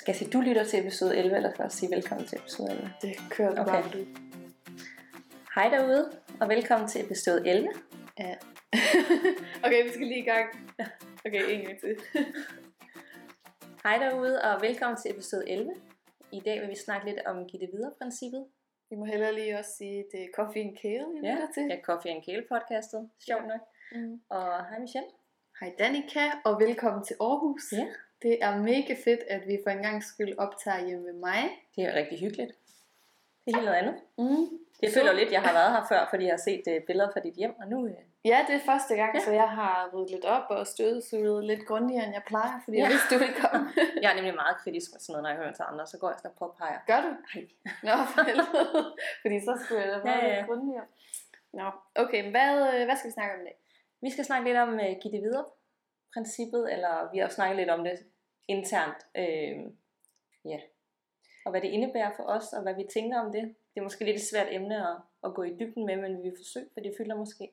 Skal jeg sige, du lytter til episode 11, eller først sige velkommen til episode 11? Det kører du Okay. bare ud. Hej derude, og velkommen til episode 11. Ja. okay, vi skal lige i gang. Okay, en gang til. Hej derude, og velkommen til episode 11. I dag vil vi snakke lidt om Gitte Videre-princippet. Vi må hellere lige også sige, at det er Coffee and Kale, vi Ja, til. ja Coffee and Kale podcastet. Sjovt nok. Mm. Og hej Michelle. Hej Danika, og velkommen til Aarhus. Ja. Det er mega fedt, at vi for en gang skyld optager hjemme ved mig. Det er rigtig hyggeligt. Det er helt noget andet. Mm. Jeg føler lidt, jeg har været her før, fordi jeg har set uh, billeder fra dit hjem, og nu... Uh, Ja, det er første gang, Ja. så jeg har ryddet lidt op og støvsuget lidt grundigere, end jeg plejer, fordi ja. jeg vidste, du ville komme. jeg er nemlig meget kritisk med sådan noget, når jeg hører til andre, så går jeg sådan og påpeger. Gør du? Ej. Nå, for helvede. Fordi så skulle jeg da være Ja, ja, lidt grundigere. Nå, okay, hvad, øh, hvad skal vi snakke om i dag? Vi skal snakke lidt om uh, Gitte Videre-princippet, eller vi har også snakket lidt om det internt. Øh, ja. Og hvad det indebærer for os, og hvad vi tænker om det. Det er måske lidt et svært emne at, at gå i dybden med, men vi vil forsøge, for det fylder måske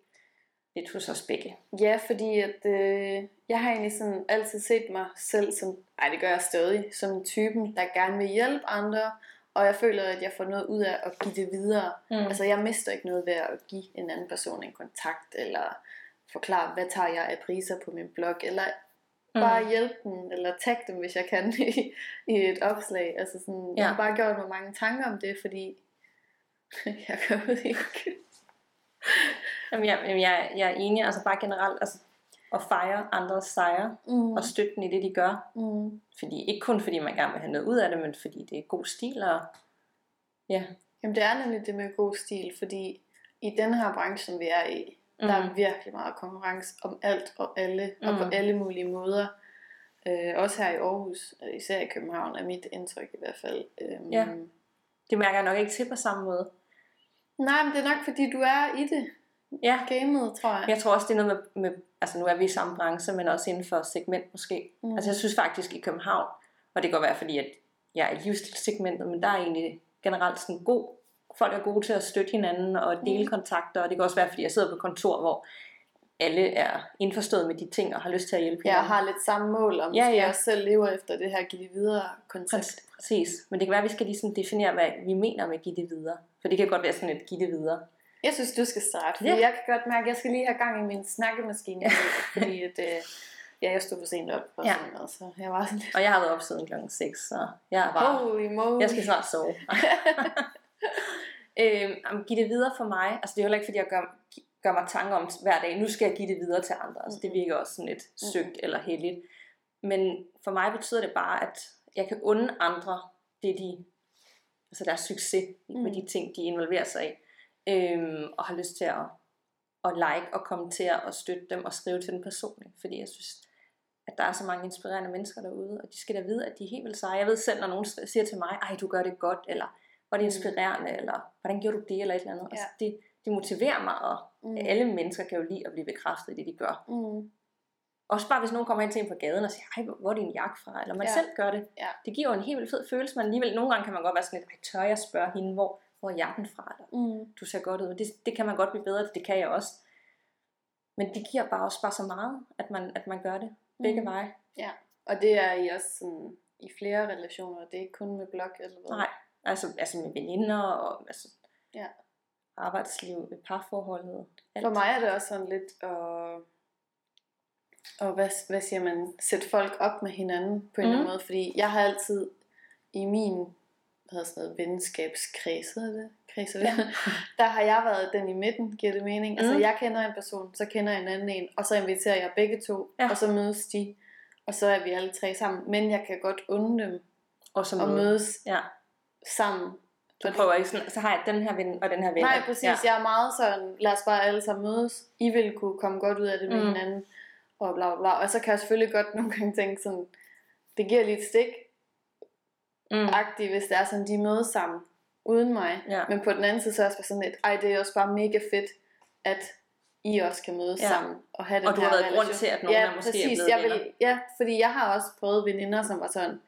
lidt hos os begge. Ja, fordi at, øh, jeg har egentlig sådan altid set mig selv som, ej det gør jeg stadig, som typen, der gerne vil hjælpe andre, og jeg føler, at jeg får noget ud af at give det videre. Mm. Altså jeg mister ikke noget ved at give en anden person en kontakt, eller forklare, hvad tager jeg af priser på min blog, eller bare hjælpe dem, eller tag dem, hvis jeg kan, i, i et opslag. Altså sådan, ja. jeg har bare gjort mig mange tanker om det, fordi jeg gør det ikke. Jamen, jeg, jeg, jeg er enig, altså bare generelt, altså at fejre andres sejre, Mm. og støtte dem i det, de gør. Mm. Fordi, ikke kun fordi man gerne vil have noget ud af det, men fordi det er god stil, og ja. Jamen det er nemlig det med god stil, fordi i den her branche, som vi er i, mm. der er virkelig meget konkurrence om alt og alle, mm. og på Mm. alle mulige måder. Øh, også her i Aarhus, øh, især i København, er mit indtryk i hvert fald. Øhm, Ja. Det mærker jeg nok ikke til på samme måde. Nej, men det er nok fordi, du er i det Ja, gamet, tror jeg. jeg tror også, det er noget med, med altså nu er vi i samme branche, men også inden for segment måske. Mm. Altså jeg synes faktisk i København, og det kan godt være fordi, at jeg er i livsstilssegmentet, men der er egentlig generelt sådan god, folk er gode til at støtte hinanden og dele Mm. kontakter, og det kan også være, fordi jeg sidder på kontor, hvor alle er indforstået med de ting og har lyst til at hjælpe Jeg hinanden. har lidt samme mål, og Ja, måske ja. også selv lever efter det her give videre koncept. Præ- Præcis. Men det kan være, at vi skal lige sådan definere, hvad vi mener med give det videre. For det kan godt være sådan et give det videre. Jeg synes, du skal starte, fordi Ja. jeg kan godt mærke, at jeg skal lige have gang i min snakkemaskine, ja. fordi at, øh, ja, jeg stod for sent op og Ja. sådan noget, så jeg var sådan lidt, Og jeg har været op siden klokken 6, så jeg bare... holy moly. Jeg skal snart sove. øhm, jamen, give det videre for mig. Altså det er heller ikke, fordi jeg gør, gør mig tanker om hver dag, nu skal jeg give det videre til andre. Altså det Mhm. virker også sådan lidt søgt eller heldigt. Men for mig betyder det bare, at jeg kan unde andre det, de, altså deres succes mm. med Mm. de ting, de involverer sig i. Øhm, og har lyst til at, at like og kommentere og støtte dem og skrive til dem personligt. Fordi jeg synes, at der er så mange inspirerende mennesker derude, og de skal da vide, at de er helt vildt seje. Jeg ved selv, når nogen siger til mig, ej, du gør det godt, eller var det Mm. inspirerende, eller hvordan gjorde du det, eller et eller andet. Ja. Altså, det, det motiverer mig, og Mm. alle mennesker kan jo lide at blive bekræftet i det, de gør. Mm. Også bare hvis nogen kommer ind til en på gaden og siger, ej, hvor er din jakke fra? Eller man Ja. selv gør det. Ja. Det giver jo en helt vildt fed følelse, men alligevel nogle gange kan man godt være sådan lidt, tør jeg spørge hende, hvor, hvor er jakken fra? Eller, Mm. du ser godt ud. Det, det kan man godt blive bedre til, det kan jeg også. Men det giver bare også bare så meget, at man, at man gør det begge Mm. veje. Og det er I også sådan, i flere relationer, det er ikke kun med blog eller hvad? Nej, altså, altså med veninder og altså, Ja. arbejdsliv, parforholdet. Alt. For mig er det også sådan lidt at, og hvad, hvad siger man, sætte folk op med hinanden på en eller anden Mhm. måde, fordi jeg har altid i min hvad hedder sådan noget, venskabskreds, det? Kreds venner, der har jeg været den i midten, giver det mening? Altså Mhm. jeg kender en person, så kender jeg en anden en, og så inviterer jeg begge to, Ja. og så mødes de, og så er vi alle tre sammen, men jeg kan godt unde dem og så møde. mødes Ja. Sammen. Du prøver ikke sådan, så har jeg den her ven og den her ven. Nej, præcis. Ja. Jeg er meget sådan, lad os bare alle sammen mødes. I vil kunne komme godt ud af det med Mm. hinanden. Og bla bla bla. Og så kan jeg selvfølgelig godt nogle gange tænke sådan, det giver lidt stik Mm. agtigt, hvis det er sådan, de mødes sammen uden mig. Ja. Men på den anden side, så er jeg også sådan lidt, ej, det er også bare mega fedt, at I også kan mødes Ja. sammen og have den Og du her har været relation. grund til, at nogen ja, er måske er præcis. blevet jeg vil, Ja, fordi jeg har også prøvet veninder, som var sådan,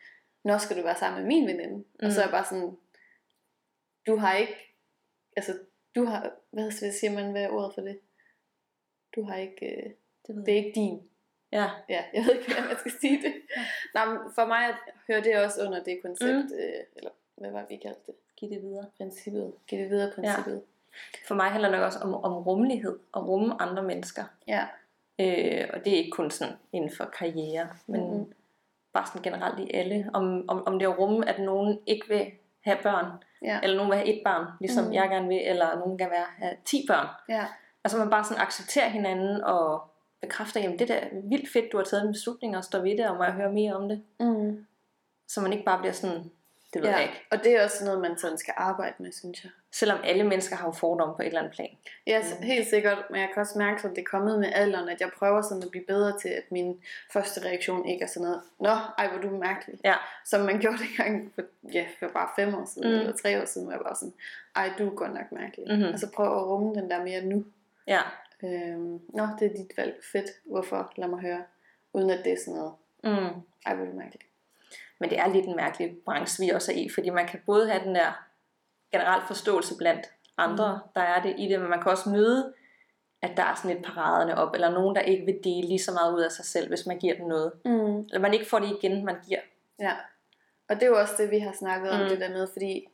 nå skal du være sammen med min veninde. Mm. Og så er jeg bare sådan, du har ikke, altså du har, hvad siger man, hvad er ordet for det? Du har ikke, øh, Det ved det er ikke din. Ja. Ja, jeg ved ikke, hvordan man skal sige det. Nej, men for mig hører det også under det koncept, mm. øh, eller hvad var det, vi kaldte det? Giv det videre. Princippet. Giv det videre princippet. Ja. For mig handler det nok også om, om rummelighed, og rumme andre mennesker. Ja. Øh, og det er ikke kun sådan inden for karriere, men Mhm. Bare sådan generelt i alle. Om, om, om det er at rumme, at nogen ikke vil have børn, Ja. eller nogen vil have et barn, ligesom Mhm. jeg gerne vil, eller nogen gerne vil have 10 børn. Ja. Altså man bare sådan accepterer hinanden og bekræfter, jamen det er da vildt fedt, du har taget en beslutning og står ved det, og må jeg høre mere om det. Mm. Så man ikke bare bliver sådan, det ved ja. jeg ikke. Og det er også noget, man sådan skal arbejde med, synes jeg. Selvom alle mennesker har jo fordomme på et eller andet plan. Ja, mm. helt sikkert, men jeg kan også mærke, at det er kommet med alderen, at jeg prøver sådan at blive bedre til, at min første reaktion ikke er sådan noget, Nå, ej, hvor du mærkelig. Ja. Som man gjorde dengang for, ja, for bare fem år siden, Mm. eller tre år siden, hvor jeg bare sådan, ej, du er godt nok mærkelig. Mhm. Og så prøve at rumme den der mere nu. Ja. Øhm, Nå, det er dit valg. Fedt. Hvorfor? Lad mig høre. Uden at det er sådan noget, Mm. ej, hvor du mærkelig. Men det er lidt en mærkelig branche, vi også er i, fordi man kan både have den der generelt forståelse blandt andre, mm. der er det i det, men man kan også møde, at der er sådan lidt paraderne op, eller nogen, der ikke vil dele lige så meget ud af sig selv, hvis man giver dem noget. Mm. Eller man ikke får det igen, man giver. Ja, og det er jo også det, vi har snakket om Mm. det der med, fordi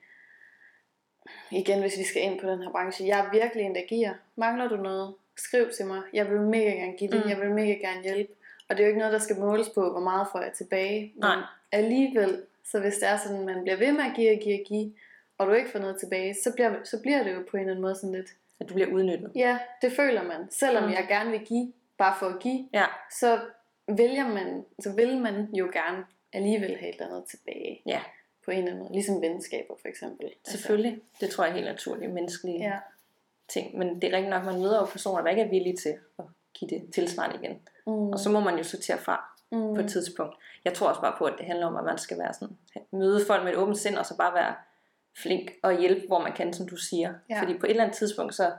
igen, hvis vi skal ind på den her branche, jeg er virkelig en, der giver. Mangler du noget? Skriv til mig. Jeg vil mega gerne give det. Mm. Mm. Jeg vil mega gerne hjælpe. Og det er jo ikke noget, der skal måles på, hvor meget får jeg tilbage. Men Nej. Alligevel, så hvis det er sådan, man bliver ved med at give og give og give, og du ikke får noget tilbage, så bliver, så bliver det jo på en eller anden måde sådan lidt, At du bliver udnyttet. ja, det føler man. Selvom Mm. jeg gerne vil give, bare for at give, Ja, så vælger man, så vil man jo gerne alligevel have et eller andet tilbage ja på en eller anden måde. Ligesom venskaber for eksempel. selvfølgelig. Det tror jeg er helt naturligt, menneskelige Altså, ja. ting. Men det er rigtigt nok, man møder jo personer, der ikke er villige til at give det tilsvarende igen. Mm. Og så må man jo sortere fra. Mm. på et tidspunkt. Jeg tror også bare på, at det handler om, at man skal være sådan, møde folk med et åbent sind, og så bare være flink og hjælpe, hvor man kan, som du siger. Ja. Fordi på et eller andet tidspunkt, så,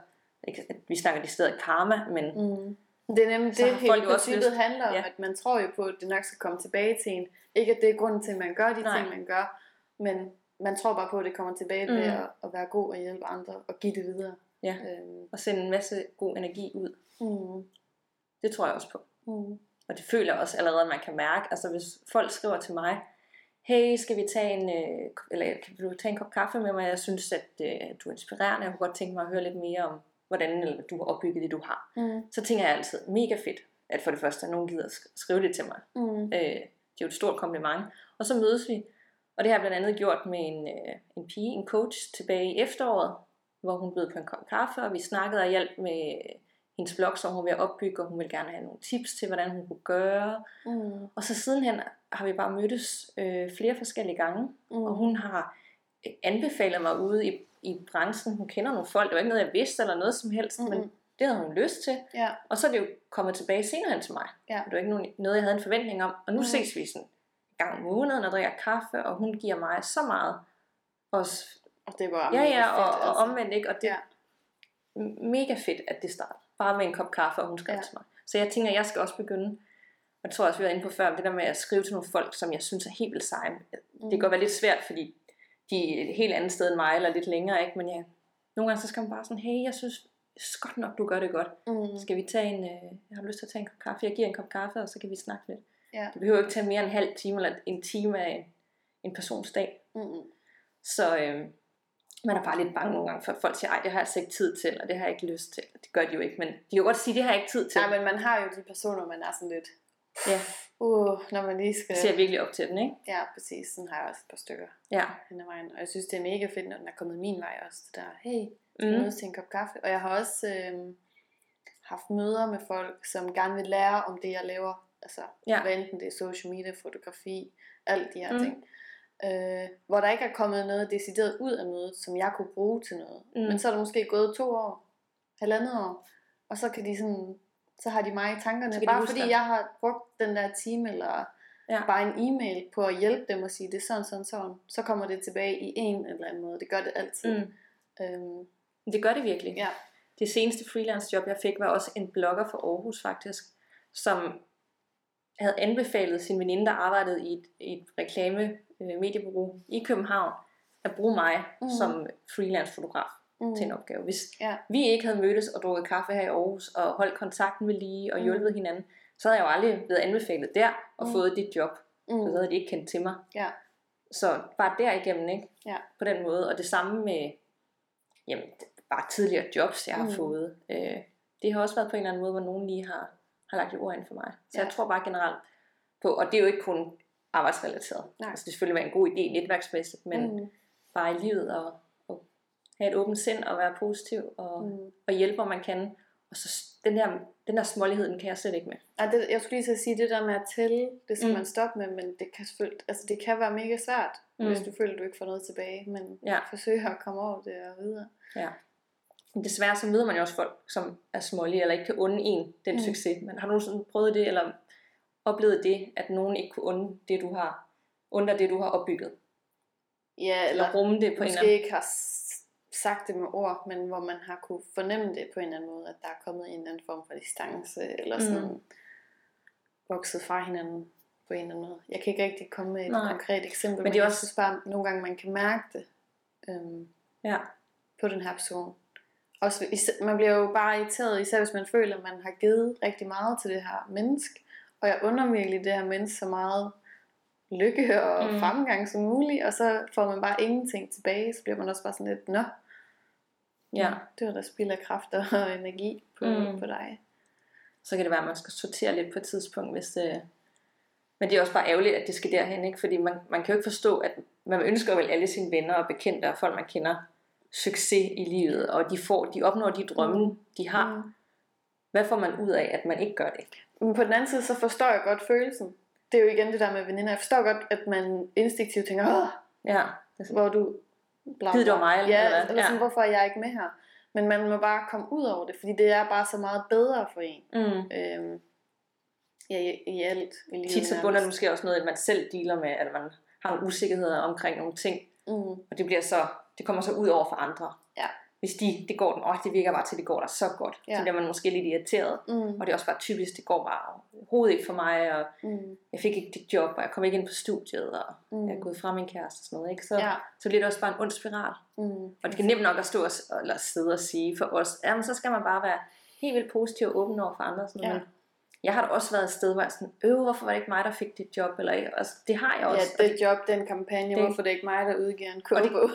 ikke, vi snakker de steder karma, men Mm. Det er nemlig Så det, hele princippet lyst- handler om, ja. at man tror jo på, at det nok skal komme tilbage til en. Ikke at det er grunden til, at man gør de Nej. ting, man gør, men man tror bare på, at det kommer tilbage Mm. ved at, at være god og hjælpe andre og give det videre. Ja. Øhm, at sende en masse god energi ud. mm. Det tror jeg også på. Mm. Og det føler jeg også allerede, at man kan mærke. Altså hvis folk skriver til mig, hey, skal vi tage en, øh, eller kan du tage en kop kaffe med mig? Jeg synes, at øh, du er inspirerende. Jeg kunne godt tænke mig at høre lidt mere om, hvordan eller, du har opbygget det, du har. Mm. Så tænker jeg altid, mega fedt, at for det første, at nogen gider skrive det til mig. Mm. Øh, det er jo et stort kompliment. Og så mødes vi. Og det har jeg blandt andet gjort med en, øh, en pige, en coach, tilbage i efteråret, hvor hun bød på en kop kaffe, og vi snakkede og hjalp med hendes blog, som hun vil opbygge, og hun vil gerne have nogle tips til, hvordan hun kunne gøre. Mm. Og så sidenhen har vi bare mødtes øh, flere forskellige gange, Mm. og hun har øh, anbefalet mig ude i, i branchen. Hun kender nogle folk, det var ikke noget, jeg vidste eller noget som helst, Mm-mm. men det havde hun lyst til. Ja. Og så er det jo kommet tilbage senere hen til mig. Ja. Det var ikke nogen- noget, jeg havde en forventning om. Og nu Mhm. ses vi sådan en gang om måneden og drikker kaffe, og hun giver mig så meget. Også, Og det var ja, ja, fedt, og, og altså. omvendt ikke. Og det er Ja. mega fedt, at det starter. Bare med en kop kaffe, og hun skrev Ja. til mig. Så jeg tænker, at jeg skal også begynde. Og det tror jeg også, vi var inde på før, det der med at skrive til nogle folk, som jeg synes er helt vildt seje. Det kan godt være lidt svært, fordi de er et helt andet sted end mig, eller lidt længere, ikke? Men ja, nogle gange så skal man bare sådan, hey, jeg synes, godt nok, du gør det godt. Mm. Skal vi tage en, øh, jeg har lyst til at tage en kop kaffe, jeg giver en kop kaffe, og så kan vi snakke lidt. Ja. Det behøver ikke tage mere end en halv time, eller en time af en, en persons dag. Mm. Så øh, man er bare lidt bange nogle gange, for at folk siger, ej, det har jeg altså ikke tid til, eller det har jeg ikke lyst til. Det gør de jo ikke, men de kan godt sige, det har jeg ikke tid til. Nej, men man har jo de personer, man er sådan lidt, Ja, uh, når man lige skal... ser virkelig op til den, ikke? Ja, præcis. Sådan har jeg også et par stykker Ja. hen ad vejen. Og jeg synes, det er mega fedt, når den er kommet min vej også. Det der, hey, Mm. mødes til en kop kaffe. Og jeg har også øh, haft møder med folk, som gerne vil lære om det, jeg laver. Altså, Ja. hvad enten det er social media, fotografi, alt de her Mm. mm. ting. Øh, hvor der ikke er kommet noget decideret ud af mødet, som jeg kunne bruge til noget. Mm. Men så er der måske gået to år, halvandet år, og så kan de sådan, så har de mig i tankerne. Så Bare fordi dig. jeg har brugt den der time, eller Ja. bare en e-mail på at hjælpe dem og sige, det er sådan, sådan, sådan, så kommer det tilbage i en eller anden måde. Det gør det altid. Mm. Øhm, Det gør det virkelig. ja. Det seneste freelance job, jeg fik, var også en blogger fra Aarhus faktisk, som havde anbefalet sin veninde, der arbejdede i et, et reklame øh, mediebureau i København, at bruge mig mm. Som freelance fotograf Mm. til en opgave. Hvis Ja. vi ikke havde mødtes og drukket kaffe her i Aarhus og holdt kontakten ved lige og Mm. hjulpet hinanden, så havde jeg jo aldrig blevet anbefalet der og Mm. fået dit job. Mm. Så havde de ikke kendt til mig. Ja. Så bare derigennem, ikke? Ja. På den måde. Og det samme med jamen, bare tidligere jobs, jeg har Mm. fået. Øh, det har også været på en eller anden måde, hvor nogen lige har, har lagt et ord ind for mig. Så Ja. jeg tror bare generelt på, og det er jo ikke kun arbejdsrelateret. Nej. Altså, det er selvfølgelig være en god idé netværksmæssigt, men mm. bare i livet og, og have et åbent sind og være positiv og, mm. Og hjælpe, hvor man kan. Og så den der, den der smålighed, den kan jeg slet ikke med. Ej, det, jeg skulle lige så sige, det der med at tælle, det skal Mm. man stoppe med, men det kan selvfølgelig, altså det kan være mega svært, Mm. mm. hvis du føler, at du ikke får noget tilbage, men Ja. forsøg at komme over det og videre. Ja. Men desværre så møder man jo også folk, som er smålige, eller ikke kan unde en den mm. Mm. succes. Men har du nogensinde prøvet det, eller oplevet det, at nogen ikke kunne unde det, du har, under det, du har opbygget? Ja, Eller eller rumme det på en eller måske anden ikke har sagt det med ord, men hvor man har kunne fornemme det på en eller anden måde, at der er kommet en eller anden form for distance, eller sådan Mm. mm. vokset fra hinanden på en eller anden måde. Jeg kan ikke rigtig komme med et Nej. Konkret eksempel, Men men, det er jeg også- synes bare, at nogle gange man kan mærke det øhm, Ja. på den her person. Også, man bliver jo bare irriteret, især hvis man føler, at man har givet rigtig meget til det her menneske, og jeg under virkelig det her menneske så meget lykke og Mm. fremgang som muligt, og så får man bare ingenting tilbage, så bliver man også bare sådan lidt, nå, Ja. det var da spild af kræfter og energi på, mm. på dig. Så kan det være, at man skal sortere lidt på et tidspunkt, hvis det... Men det er også bare ærgerligt, at det skal derhen, ikke? Fordi man, man kan jo ikke forstå, at man ønsker vel alle sine venner og bekendte og folk, man kender, succes i livet, og de, får, de opnår de drømme, de har. Mm. Hvad får man ud af, at man ikke gør det? Men på den anden side, så forstår jeg godt følelsen. Det er jo igen det der med veninder. Jeg forstår godt, at man instinktivt tænker, Åh, Ja, hvor du... Bla, Gid det var mig, eller ja, hvad? eller sådan, Ja. hvorfor er jeg ikke med her? Men man må bare komme ud over det, fordi det er bare så meget bedre for en. mm. Øhm, ja, i, i alt i tit så bunder det måske også noget, at man selv dealer med, at man har nogle usikkerheder omkring nogle ting, Mm, og det bliver så, det kommer så ud over for andre. Ja. Hvis de, det går den, åh, det virker bare til, det går der så godt, ja. så bliver man måske lidt irriteret, mm, og det er også bare typisk, det går bare overhovedet ikke for mig, og mm, jeg fik ikke dit job, og jeg kom ikke ind på studiet, og mm, jeg er gået fra min kæreste og sådan noget, ikke? Så, Ja. så bliver det også bare en ond spiral. mm, Og det er nemt nok at stå og, eller sidde og sige for os, jamen så skal man bare være helt vildt positiv og åben over for andre. Sådan noget. Ja. Men jeg har da også været et sted, hvor jeg sådan, øh, hvorfor var det ikke mig, der fik dit job? Eller, ikke? altså, det har jeg også. Ja, og det job, den kampagne, det- det, hvorfor det er ikke mig, der udgiver en Og det- kogebog.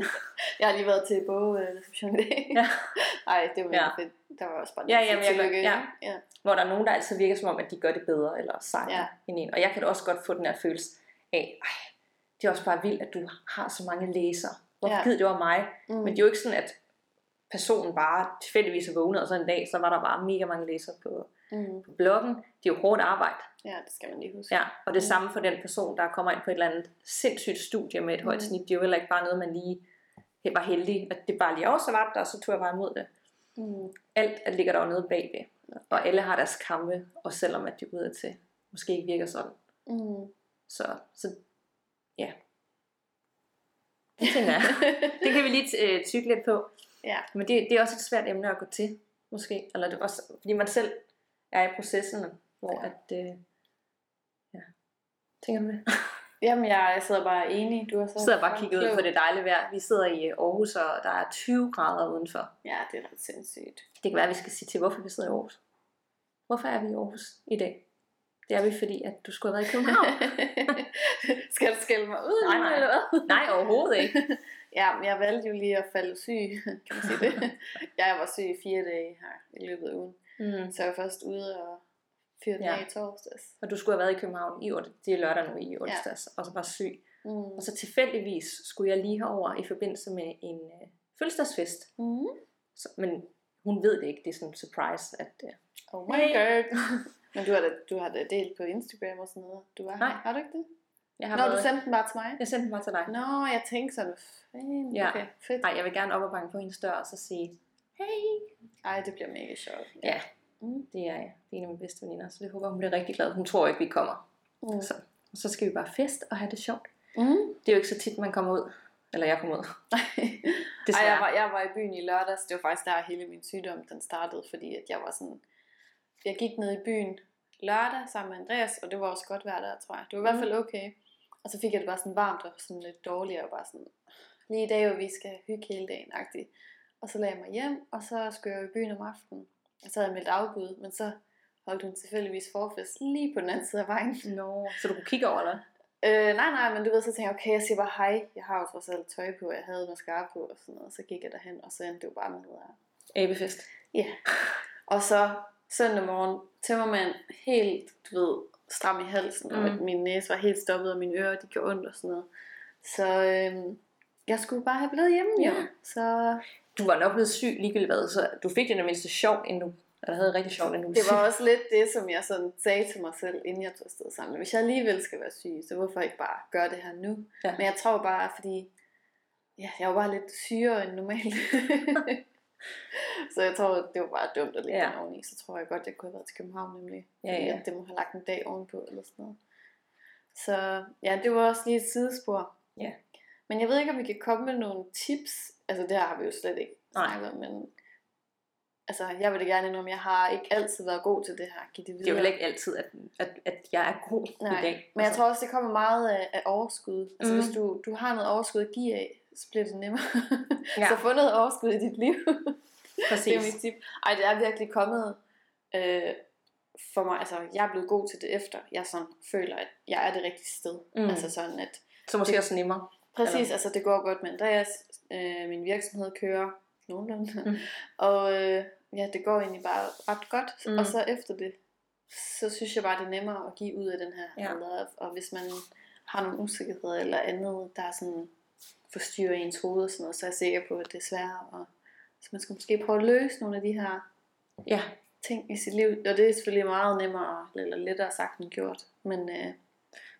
jeg har lige været til bogreception i dag. Ja. Ej, det var Ja. fedt. Der var også bare Ja, jamen, ja, jeg- ja. ja. hvor der er nogen, der altid virker som om, at de gør det bedre eller sejere ja. End en. Og jeg kan da også godt få den her følelse af, ej, det er også bare vildt, at du har så mange læsere. Hvorfor. Ja. gider det var mig? Mm. Men det er jo ikke sådan, at personen bare tilfældigvis er vågnet, og så en dag, så var der bare mega mange læsere på, Mm. på bloggen. Det er jo hårdt arbejde. Ja, det skal man lige huske. Ja, og det Mm. samme for den person, der kommer ind på et eller andet sindssygt studie med et højt Mm. snit. Det er jo heller ikke bare noget, man lige var heldig, at det bare lige også var der, og så tog jeg bare imod det. Mm. Alt at ligger der jo noget bagved. Og alle har deres kampe, og selvom at de udad til måske ikke virker sådan. Mm. Så, så ja. Det tænker jeg. Det kan vi lige øh, tykke lidt på. ja. Men det, det er også et svært emne at gå til, måske. Eller det er også, fordi man selv er i processen, hvor Ja. at, øh, ja. Tænker du det? Jamen, jeg sidder bare enig. Du har så sidder bare og kigger ud på det dejlige vejr. Vi sidder i Aarhus, og der er 20 grader udenfor. Ja, det er ret sindssygt. Det kan være, at vi skal sige til, hvorfor vi sidder i Aarhus. Hvorfor er vi i Aarhus i dag? Det er vi, fordi at du skulle have været i København. skal du skælde mig ud? Nej, nej. Eller hvad? Nej, overhovedet ikke. Ja, men jeg valgte jo lige at falde syg, kan man sige det. jeg var syg i fire dage her i løbet af ugen. Mm. Så jeg var først ude og fyrte den Ja. i torsdags. Og du skulle have været i København i. Det er lørdag nu i onsdags, og så var syg. Mm. Og så tilfældigvis skulle jeg lige herover i forbindelse med en øh, fødselsdagsfest. Mm. Så, men hun ved det ikke. Det er sådan en surprise, at øh, Oh my Hey. god. men du har, da, du har da delt på Instagram og sådan noget. Du var Nej. her. Har du ikke det? jeg har Nå, været... du sendte den bare til mig. Jeg sendte den bare til dig. Nå, jeg tænkte sådan, fan, Ja. okay, fedt. Nej, jeg vil gerne op og banke på hendes dør og så sige, hey. Ej, det bliver mega sjovt. Ja, Mm. det er, det er en af mine bedste veninder, så det håber hun bliver rigtig glad. Hun tror ikke, vi kommer. Mm. Så, og så skal vi bare fest og have det sjovt. Mm. Det er jo ikke så tit, man kommer ud. Eller jeg kommer ud. Ej, Desværre. jeg, var, jeg var i byen i lørdags. Det var faktisk der hele min sygdom den startede, fordi at jeg var sådan... Jeg gik ned i byen lørdag sammen med Andreas, og det var også godt vejr der, tror jeg. Det var i hvert fald okay. Og så fik jeg det bare sådan varmt og sådan lidt dårligt, og bare sådan, lige i dag, hvor vi skal hygge hele dagen, agtigt. Og så lagde jeg mig hjem, og så skulle jeg jo i byen om aftenen. Og så havde jeg meldt afbud, men så holdt hun tilfældigvis forfest lige på den anden side af vejen. Nå, så du kunne kigge over det? Øh, nej, nej, men du ved, så tænkte jeg, okay, jeg siger bare hej. Jeg har jo trods alt tøj på, jeg havde mascara på og sådan noget. Så gik jeg derhen, og så endte det jo bare med noget af. Abefest. Ja. Og så søndag morgen, tømmermand, helt, du ved, stram i halsen, mm. og min næse var helt stoppet, og mine ører, de gjorde ondt og sådan noget. Så øhm, jeg skulle bare have blevet hjemme, jo. Ja. Så Du var nok blevet syg ligegyldigt hvad, så du fik det mindste sjovt, inden du, eller havde rigtig sjovt, inden du det var også lidt det, som jeg sådan sagde til mig selv, inden jeg tog afsted sammen. Hvis jeg alligevel skal være syg, så hvorfor ikke bare gøre det her nu? Ja. Men jeg tror bare, fordi ja, jeg var bare lidt syre end normalt. så jeg tror, det var bare dumt at lægge Ja. den oveni. Så tror jeg godt, jeg kunne have været til København nemlig. Ja, ja. det må have lagt en dag ovenpå eller sådan noget. Så ja, det var også lige et sidespor. Ja. Men jeg ved ikke, om vi kan komme med nogle tips. Altså det her har vi jo slet ikke Nej. snakket om, men altså, jeg vil da gerne indrømme, jeg har ikke altid været god til det her. Giv det Det er jo videre. ikke altid, at, at, at jeg er god Nej, i dag. Altså, men jeg tror også, det kommer meget af, af overskud. Altså Mm. hvis du, du har noget overskud at give af, så bliver det nemmere. Ja. Så få noget overskud i dit liv. Præcis. det er mit tip. Ej, det er virkelig kommet øh, for mig. Altså, jeg er blevet god til det efter. Jeg sådan føler, at jeg er det rigtige sted. Mm. Altså sådan, at Så måske det- også nemmere. Præcis, Eller- altså det går godt med Andreas. Øh, min virksomhed kører nogenlunde. Mm. Og øh, ja, det går egentlig bare ret godt. Mm. Og så efter det, så synes jeg bare, det er nemmere at give ud af den her Ja. Og hvis man har nogle usikkerheder eller andet, der er sådan forstyrrer ens hoved og sådan noget, så er jeg sikker på, at det er sværere. Og, så man skal måske prøve at løse nogle af de her Ja, ting i sit liv. Og det er selvfølgelig meget nemmere eller lettere sagt end gjort. Men øh,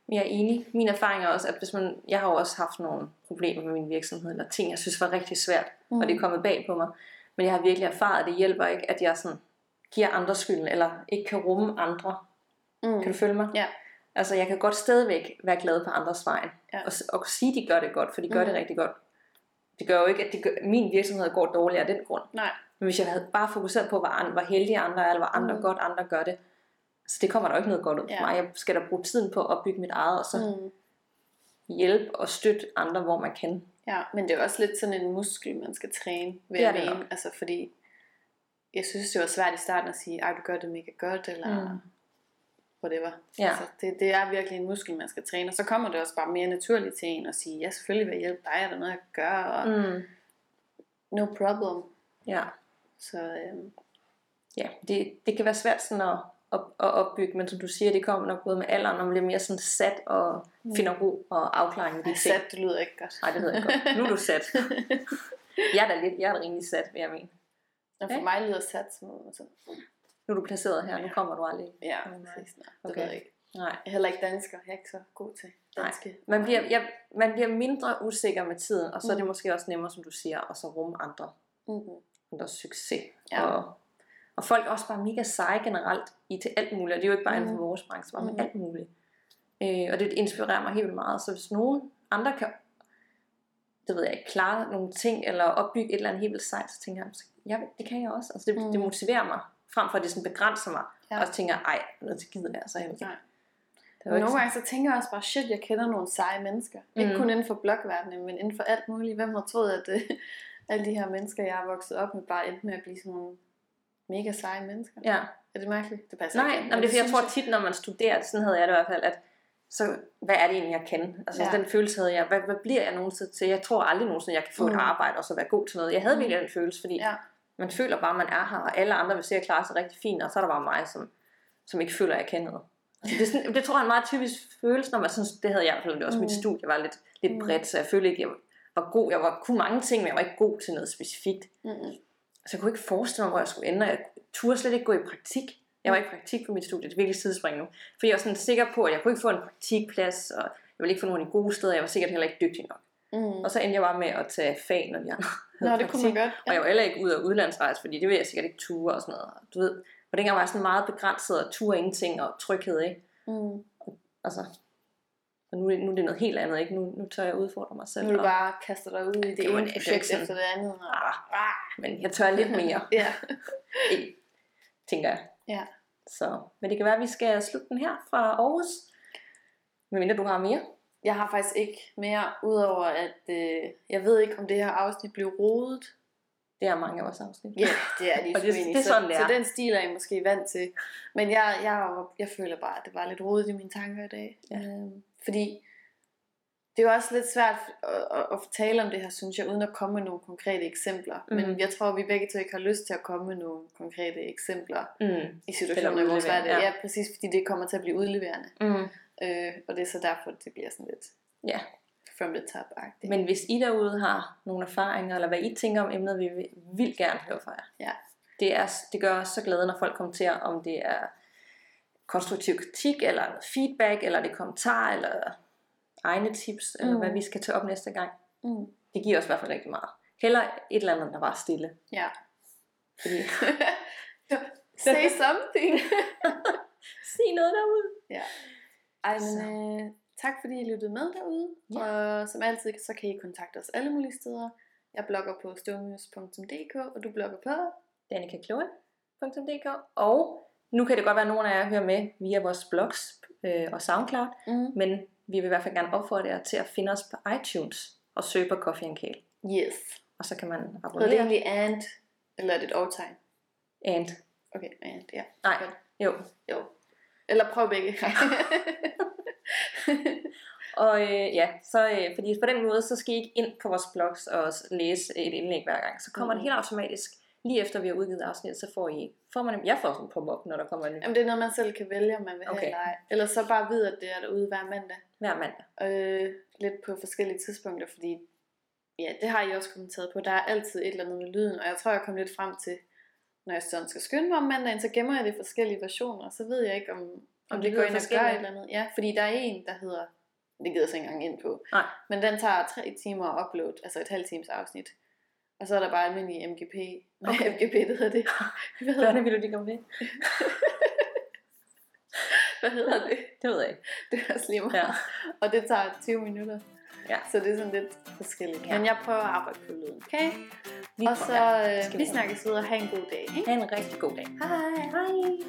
jeg er enig. Min erfaring er også, at hvis man, jeg har jo også haft nogle problemer med min virksomhed, eller ting, jeg synes var rigtig svært, mm. og det er kommet bag på mig. Men jeg har virkelig erfaret, at det hjælper ikke, at jeg sådan giver andre skylden, eller ikke kan rumme andre. mm, Kan du følge mig? Ja. Altså, jeg kan godt stadigvæk være glad på andres vejen. Ja. Og, og sige, at de gør det godt, for de gør Mm. det rigtig godt. Det gør jo ikke, at de gør, min virksomhed går dårligere af den grund. nej. Men hvis jeg havde bare fokuseret på, hvor, andre, hvor heldige andre er, eller hvor andre Mm. mm. godt andre gør det, så det kommer der jo ikke noget godt ud for Ja. mig. Jeg skal da bruge tiden på at opbygge mit eget, og så Mm. hjælpe og støtte andre, hvor man kan. Ja, men det er også lidt sådan en muskel, man skal træne, vil Det det mene. Altså fordi, jeg synes det var svært i starten at sige, ej du gør det mega godt, eller Mm. whatever. Ja. Altså, det, det er virkelig en muskel, man skal træne, og så kommer det også bare mere naturligt til en at sige, ja selvfølgelig vil jeg hjælpe dig, er der noget jeg kan gøre, og. Mm. no problem. Ja, Så øhm, ja det, det kan være svært sådan at, at, at opbygge, men som du siger, det kommer nok både med alderen, når man bliver mere sådan sat og Mm. finder ro og afklaring med de ej, ting. sat, det lyder ikke godt. Nej, det ved jeg godt. Nu er du sat. Jeg er da lidt, jeg er da rimelig sat, vil jeg mene. Og for Ja. mig lyder sat som sådan, Nu er du placeret her, nu kommer du aldrig. ja, nej. præcis, nej, det Okay. ved jeg ikke. Nej. Jeg er heller ikke dansker, jeg er ikke så god til Nej. danske. Man bliver, ja, man bliver mindre usikker med tiden, og så er det Mm. måske også nemmere, som du siger, at så rumme andre, Mm-hmm. andres succes. Ja. Og, og folk er også bare mega seje generelt i til alt muligt, og det er jo ikke bare inden for Mm. vores branche, bare med Mm. alt muligt. Øh, og det inspirerer mig helt vildt meget, så hvis nogen andre kan det ved jeg ikke, klare nogle ting, eller opbygge et eller andet helt vildt sejt, så tænker jeg, så, ja, det kan jeg også. Altså det, Mm. det motiverer mig, frem for at det sådan begrænser mig. Ja. Og så tænker jeg, ej, det gider jeg altså ikke. Nej. Nogle gange så tænker jeg også bare, shit, jeg kender nogle seje mennesker. Mm. Ikke kun inden for blogverdenen, men inden for alt muligt. Hvem har troet, at øh, alle de her mennesker, jeg har vokset op med, bare endte med at blive sådan nogle mega seje mennesker? Ja. Er det mærkeligt? Det passer Nej, ikke. nej men det fordi, jeg tror tit, når man studerer, sådan havde jeg det i hvert fald, at så hvad er det egentlig, jeg kan? Altså Ja. den følelse havde jeg, hvad, hvad bliver jeg nogensinde til? Jeg tror aldrig nogensinde, jeg kan få mm. Mm. et arbejde og så være god til noget. Jeg havde Mm. virkelig den følelse, fordi Ja. man føler bare, man er her, og alle andre vil se at klare sig rigtig fint, og så er der bare mig, som, som ikke føler, at jeg kan noget. Altså, det, er sådan, det tror jeg er en meget typisk følelse, når man sådan, det havde jeg i hvert fald, det var også mm. mit Mm. studie var lidt, lidt Mm. bredt, så jeg følte ikke, jeg var god. Jeg var, kunne mange ting, men jeg var ikke god til noget specifikt. Mm-mm. Så jeg kunne ikke forestille mig, hvor jeg skulle ende, og jeg turde slet ikke gå i praktik. Jeg var i praktik på mit studie, det er virkelig sidespring nu. For jeg var sådan sikker på, at jeg kunne ikke få en praktikplads, og jeg ville ikke få nogen de gode steder, jeg var sikkert heller ikke dygtig nok. Mm. Og så endte jeg bare med at tage fag, når de andre Nå, det kunne man godt. Og jeg var heller ikke ud af udlandsrejse, fordi det ville jeg sikkert ikke ture og sådan noget. Du ved, og dengang var jeg sådan meget begrænset og ture ingenting og tryghed, ikke? Mm. Altså, og nu, er det- nu er det noget helt andet, ikke? Nu, nu tør jeg udfordre mig selv. Nu er du og- bare kaster dig ud i det, Det ene det projekt sådan- efter det andet. Og... Ah, men jeg tør lidt mere, Ja. ikke, tænker jeg. ja. Så, men det kan være, at vi skal slutte den her fra Aarhus. Medmindre du har mere. Jeg har faktisk ikke mere, udover at øh, jeg ved ikke, om det her afsnit blev rodet. Det er mange af vores afsnit. Ja, det er Og det- egentlig. det er sådan, så, det er. så den stil er I måske vant til. Men jeg, jeg, jeg føler bare, at det var lidt rodet i mine tanker i dag. Ja. Øhm, fordi det er jo også lidt svært at, at, at tale om det her, synes jeg, uden at komme med nogle konkrete eksempler. Mm. Men jeg tror, vi begge to ikke har lyst til at komme med nogle konkrete eksempler Mm. i situationer i vores udlevere, hverdag. ja. Ja. præcis, fordi det kommer til at blive udleverende. Mm. Øh, og det er så derfor, det bliver sådan lidt Ja, from the top-agtigt. men hvis I derude har nogle erfaringer, eller hvad I tænker om emnet, vi vil vildt gerne høre fra jer. Ja. Det, er, det gør os så glade, når folk kommenterer, om det er konstruktiv kritik, eller feedback, eller det kommentarer, eller egne tips, eller Mm. hvad vi skal tage op næste gang. Mm. Det giver os i hvert fald rigtig meget. Heller et eller andet, der var stille. Ja. Fordi, Say something. sig noget derude. Ja. Ej, men øh, tak fordi I lyttede med derude. Ja. Og som altid, så kan I kontakte os alle mulige steder. Jeg blogger på stonemus.dk, og du blogger på... danikakloe.dk Og nu kan det godt være, at nogle af jer hører med via vores blogs øh, og SoundCloud, Mm. men vi vil i hvert fald gerne opfordre jer til at finde os på iTunes og søge på Coffee and Kale. Yes. Og så kan man Og det er abonnere. egentlig and, eller er det et overtegn? And. Okay, and, ja. Nej, Godt. jo. Jo. Eller prøv begge. Og øh, ja, så øh, fordi på den måde, så skal I ikke ind på vores blogs og læse et indlæg hver gang. Så kommer Mhm. det helt automatisk. Lige efter vi har udgivet afsnit, så får I, får man, jeg får sådan en pop-up, når der kommer en ny Jamen, det er noget, man selv kan vælge, om man vil have Okay. eller ej. Eller så bare vide, at det er derude hver mandag. hver mandag. Øh, lidt på forskellige tidspunkter, fordi ja, det har I også kommenteret på. Der er altid et eller andet med lyden, og jeg tror, jeg kom lidt frem til, når jeg sådan skal skynde mig om mandagen, så gemmer jeg det i forskellige versioner, så ved jeg ikke, om, om, Om det, det går ind og gør et eller andet. Ja, fordi der er en, der hedder, det gider jeg så ikke engang ind på, Nej. men den tager tre timer at uploade, altså et halvt times afsnit. Og så er der bare almindelig MGP. Nej, Okay. MGP, det hedder det. Hvad hedder, Børne, vil du lige komme det? hvad hedder det? Det ved jeg ikke. Det er også lige meget. Ja. Og det tager 20 minutter. Ja. Så det er sådan lidt forskelligt. Ja. Men jeg prøver at arbejde på lyden. Okay? Vi Og så øh, vi vi- snakkes videre. Ha' en god dag. Ikke? Ha' en rigtig god dag. Hej. Hej.